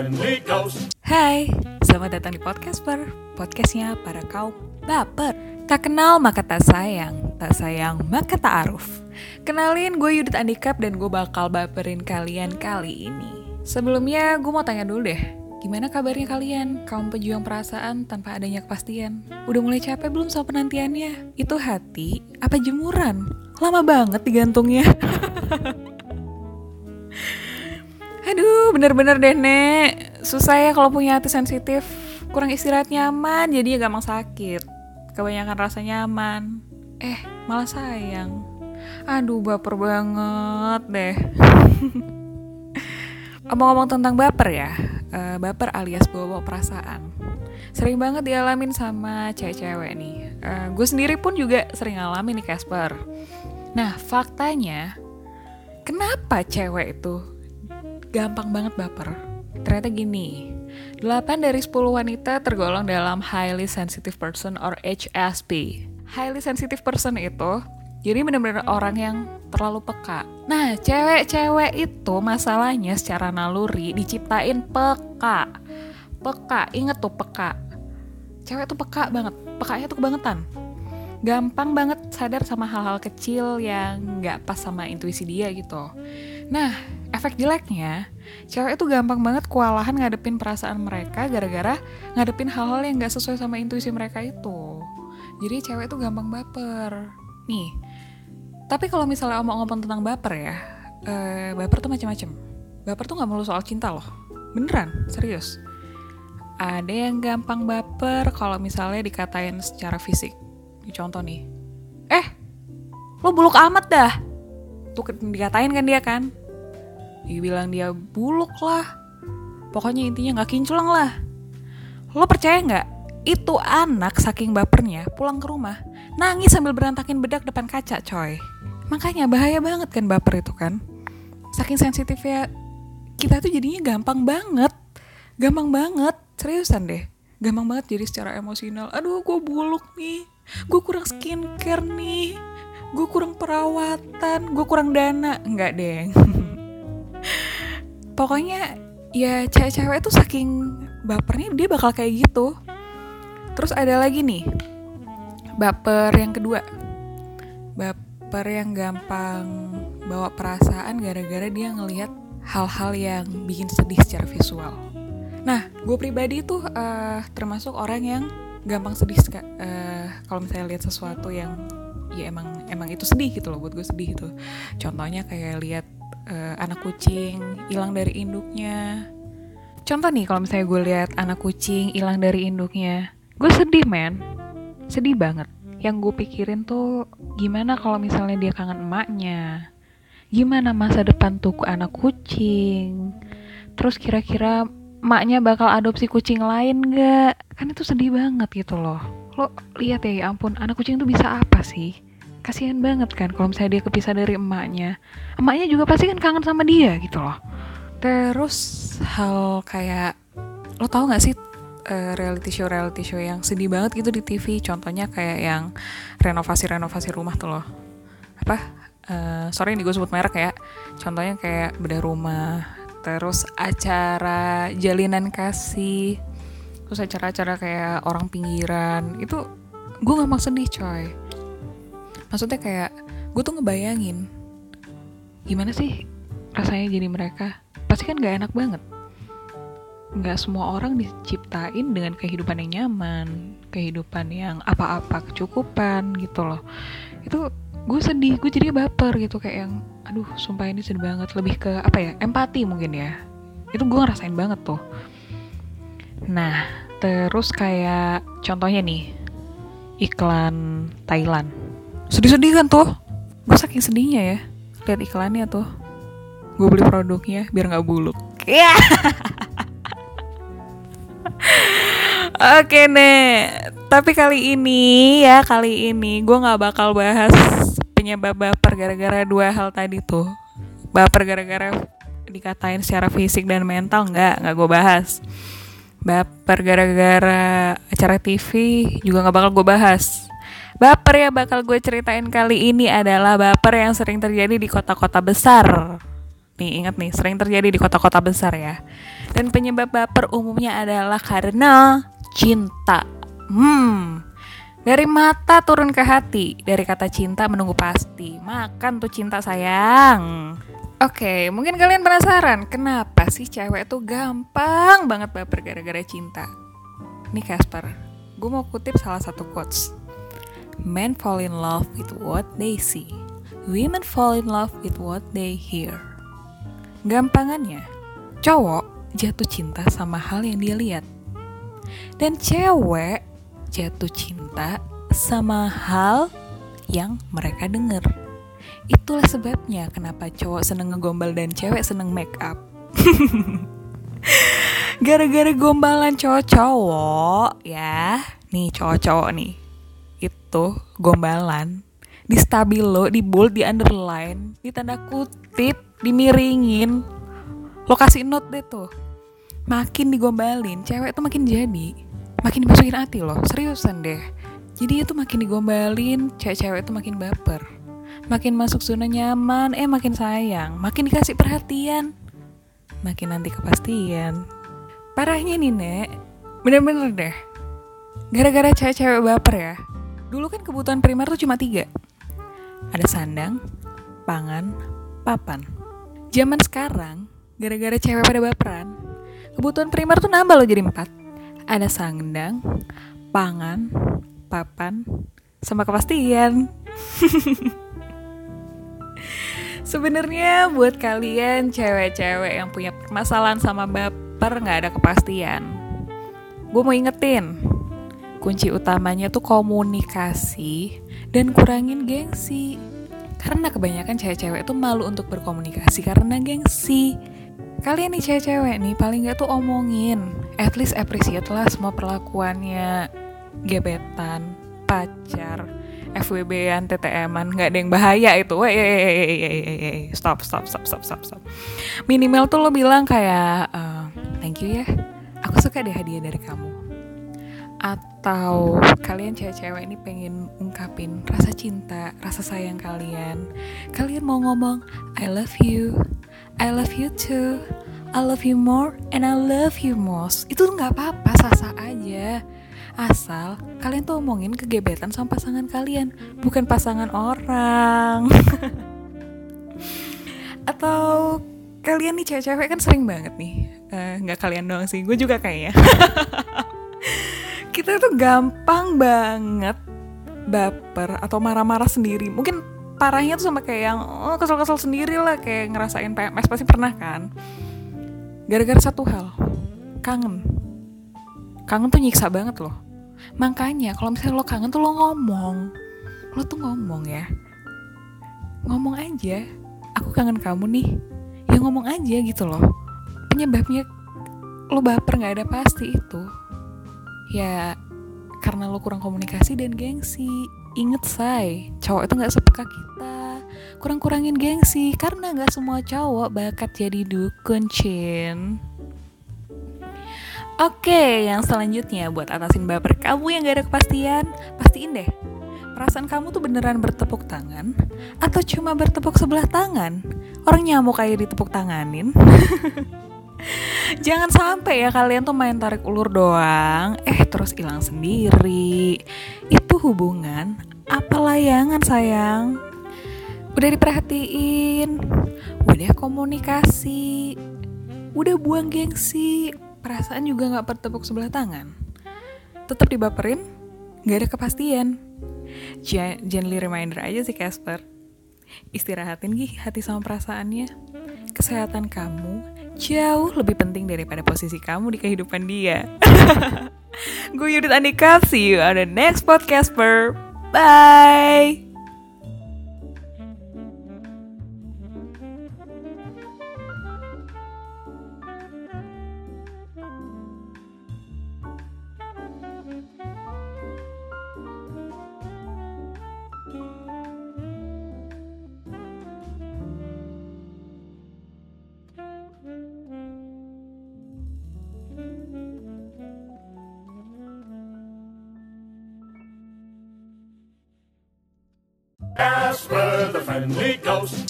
friendly. Hai, selamat datang di podcast per podcastnya para kaum baper. Tak kenal maka tak sayang, tak sayang maka tak aruf. Kenalin gue Yudit Andikap dan gue bakal baperin kalian kali ini. Sebelumnya gue mau tanya dulu deh, gimana kabarnya kalian kaum pejuang perasaan tanpa adanya kepastian? Udah mulai capek belum sama penantiannya? Itu hati apa jemuran? Lama banget digantungnya. Bener-bener deh, Nek. Susah ya kalau punya hati sensitif. Kurang istirahat nyaman, jadi ya gampang sakit. Kebanyakan rasa nyaman. Eh, malah sayang. Aduh, baper banget deh. Omong-omong tentang baper ya, uh, baper alias bawa-bawa perasaan. Sering banget dialamin sama cewek-cewek nih. Uh, gue sendiri pun juga sering ngalamin nih Casper. Nah, faktanya, kenapa cewek itu gampang banget baper. Ternyata gini, 8 dari 10 wanita tergolong dalam highly sensitive person or HSP. Highly sensitive person itu jadi benar-benar orang yang terlalu peka. Nah, cewek-cewek itu masalahnya secara naluri diciptain peka. Peka, inget tuh peka. Cewek tuh peka banget, pekanya tuh kebangetan. Gampang banget sadar sama hal-hal kecil yang nggak pas sama intuisi dia gitu. Nah, efek jeleknya, cewek itu gampang banget kewalahan ngadepin perasaan mereka gara-gara ngadepin hal-hal yang gak sesuai sama intuisi mereka itu. Jadi cewek itu gampang baper. Nih, tapi kalau misalnya omong-omong tentang baper ya, eh, baper tuh macam-macam. Baper tuh gak melulu soal cinta loh. Beneran, serius. Ada yang gampang baper kalau misalnya dikatain secara fisik. Contoh nih. Eh, lo buluk amat dah. Tuh dikatain kan dia kan dibilang dia buluk lah. Pokoknya intinya nggak kinclong lah. Lo percaya nggak? Itu anak saking bapernya pulang ke rumah nangis sambil berantakin bedak depan kaca coy. Makanya bahaya banget kan baper itu kan. Saking sensitifnya kita tuh jadinya gampang banget. Gampang banget. Seriusan deh. Gampang banget jadi secara emosional. Aduh gue buluk nih. Gue kurang skincare nih. Gue kurang perawatan. Gue kurang dana. Enggak deh pokoknya ya cewek-cewek tuh saking bapernya dia bakal kayak gitu. Terus ada lagi nih baper yang kedua. Baper yang gampang bawa perasaan gara-gara dia ngelihat hal-hal yang bikin sedih secara visual. Nah gue pribadi tuh uh, termasuk orang yang gampang sedih uh, kalau misalnya lihat sesuatu yang ya emang emang itu sedih gitu loh buat gue sedih gitu. Contohnya kayak lihat uh, anak kucing hilang dari induknya. Contoh nih kalau misalnya gue lihat anak kucing hilang dari induknya gue sedih men. Sedih banget. Yang gue pikirin tuh gimana kalau misalnya dia kangen emaknya? Gimana masa depan tuh anak kucing? Terus kira-kira emaknya bakal adopsi kucing lain gak kan itu sedih banget gitu loh. Lo lihat ya, ya ampun anak kucing tuh bisa apa sih kasihan banget kan kalau misalnya dia kepisah dari emaknya. Emaknya juga pasti kan kangen sama dia gitu loh. Terus hal kayak lo tau gak sih uh, reality show reality show yang sedih banget gitu di TV contohnya kayak yang renovasi renovasi rumah tuh loh. Apa? Uh, sorry ini gue sebut merek ya. Contohnya kayak bedah rumah terus acara jalinan kasih terus acara-acara kayak orang pinggiran. Itu gue gak mau sedih coy maksudnya kayak gue tuh ngebayangin gimana sih rasanya jadi mereka? Pasti kan gak enak banget. Nggak semua orang diciptain dengan kehidupan yang nyaman kehidupan yang apa-apa kecukupan gitu loh. Itu gue sedih gue jadi baper gitu kayak yang aduh sumpah ini sedih banget. Lebih ke apa ya empati mungkin ya. Itu gue ngerasain banget tuh. Nah terus kayak contohnya nih iklan Thailand sedih-sedih kan tuh gue saking sedihnya ya lihat iklannya tuh gue beli produknya biar nggak buluk ya Oke nih, tapi kali ini ya kali ini gue nggak bakal bahas penyebab baper gara-gara dua hal tadi tuh. Baper gara-gara dikatain secara fisik dan mental nggak nggak gue bahas. Baper gara-gara acara TV juga nggak bakal gue bahas. Baper yang bakal gue ceritain kali ini adalah baper yang sering terjadi di kota-kota besar. Nih ingat nih, sering terjadi di kota-kota besar ya. Dan penyebab baper umumnya adalah karena cinta. Hmm. Dari mata turun ke hati, dari kata cinta menunggu pasti. Makan tuh cinta sayang. Oke, mungkin kalian penasaran kenapa sih cewek tuh gampang banget baper gara-gara cinta. Nih Casper, gue mau kutip salah satu quotes. Men fall in love with what they see. Women fall in love with what they hear. Gampangannya, cowok jatuh cinta sama hal yang dia lihat. Dan cewek jatuh cinta sama hal yang mereka denger. Itulah sebabnya kenapa cowok seneng ngegombal dan cewek seneng make up. Gara-gara gombalan cowok-cowok ya, nih cowok-cowok nih, itu gombalan di stabilo, di bold, di underline, di tanda kutip, dimiringin. Lokasi note deh tuh. Makin digombalin, cewek tuh makin jadi. Makin dimasukin hati loh, seriusan deh. Jadi itu makin digombalin, cewek-cewek tuh makin baper. Makin masuk zona nyaman, eh makin sayang. Makin dikasih perhatian, makin nanti kepastian. Parahnya nih, Nek. Bener-bener deh. Gara-gara cewek-cewek baper ya. Dulu kan kebutuhan primer tuh cuma tiga. Ada sandang, pangan, papan. Zaman sekarang, gara-gara cewek pada baperan, kebutuhan primer tuh nambah loh jadi empat. Ada sandang, pangan, papan, sama kepastian. Sebenarnya buat kalian cewek-cewek yang punya permasalahan sama baper nggak ada kepastian, gue mau ingetin, kunci utamanya tuh komunikasi dan kurangin gengsi. Karena kebanyakan cewek-cewek tuh malu untuk berkomunikasi karena gengsi. Kalian nih cewek-cewek nih paling gak tuh omongin, at least appreciate lah semua perlakuannya gebetan, pacar, FWB-an, TTM-an, nggak ada yang bahaya itu. Wey, stop, stop, stop, stop, stop, stop. Minimal tuh lo bilang kayak, uh, thank you ya, aku suka deh hadiah dari kamu. Atau kalian cewek-cewek ini pengen ungkapin rasa cinta, rasa sayang kalian. Kalian mau ngomong, I love you, I love you too, I love you more, and I love you most. Itu nggak apa-apa, sasa aja. Asal kalian tuh omongin kegebetan sama pasangan kalian bukan pasangan orang. Atau kalian nih cewek-cewek kan sering banget nih. Nggak uh, kalian doang sih gue juga kayaknya kita tuh gampang banget baper atau marah-marah sendiri. Mungkin parahnya tuh sama kayak yang oh, kesel-kesel sendiri lah kayak ngerasain PMS pasti pernah kan. Gara-gara satu hal kangen. Kangen tuh nyiksa banget loh. Makanya kalau misalnya lo kangen tuh lo ngomong. Lo tuh ngomong ya. Ngomong aja aku kangen kamu nih. Ya ngomong aja gitu loh. Penyebabnya lo baper nggak ada pasti itu ya karena lo kurang komunikasi dan gengsi inget say cowok itu nggak sepeka kita kurang-kurangin gengsi karena nggak semua cowok bakat jadi dukun cin Oke, yang selanjutnya buat atasin baper kamu yang gak ada kepastian, pastiin deh perasaan kamu tuh beneran bertepuk tangan atau cuma bertepuk sebelah tangan? Orang nyamuk kayak ditepuk tanganin. Jangan sampai ya kalian tuh main tarik ulur doang, eh terus hilang sendiri. Itu hubungan apa layangan sayang? Udah diperhatiin, udah komunikasi, udah buang gengsi, perasaan juga nggak bertepuk sebelah tangan. Tetap dibaperin, nggak ada kepastian. Gently reminder aja sih Casper. Istirahatin gih hati sama perasaannya. Kesehatan kamu jauh lebih penting daripada posisi kamu di kehidupan dia. Gue Yudit Andika, see you on the next podcast, Casper. Bye! Casper the friendly ghost.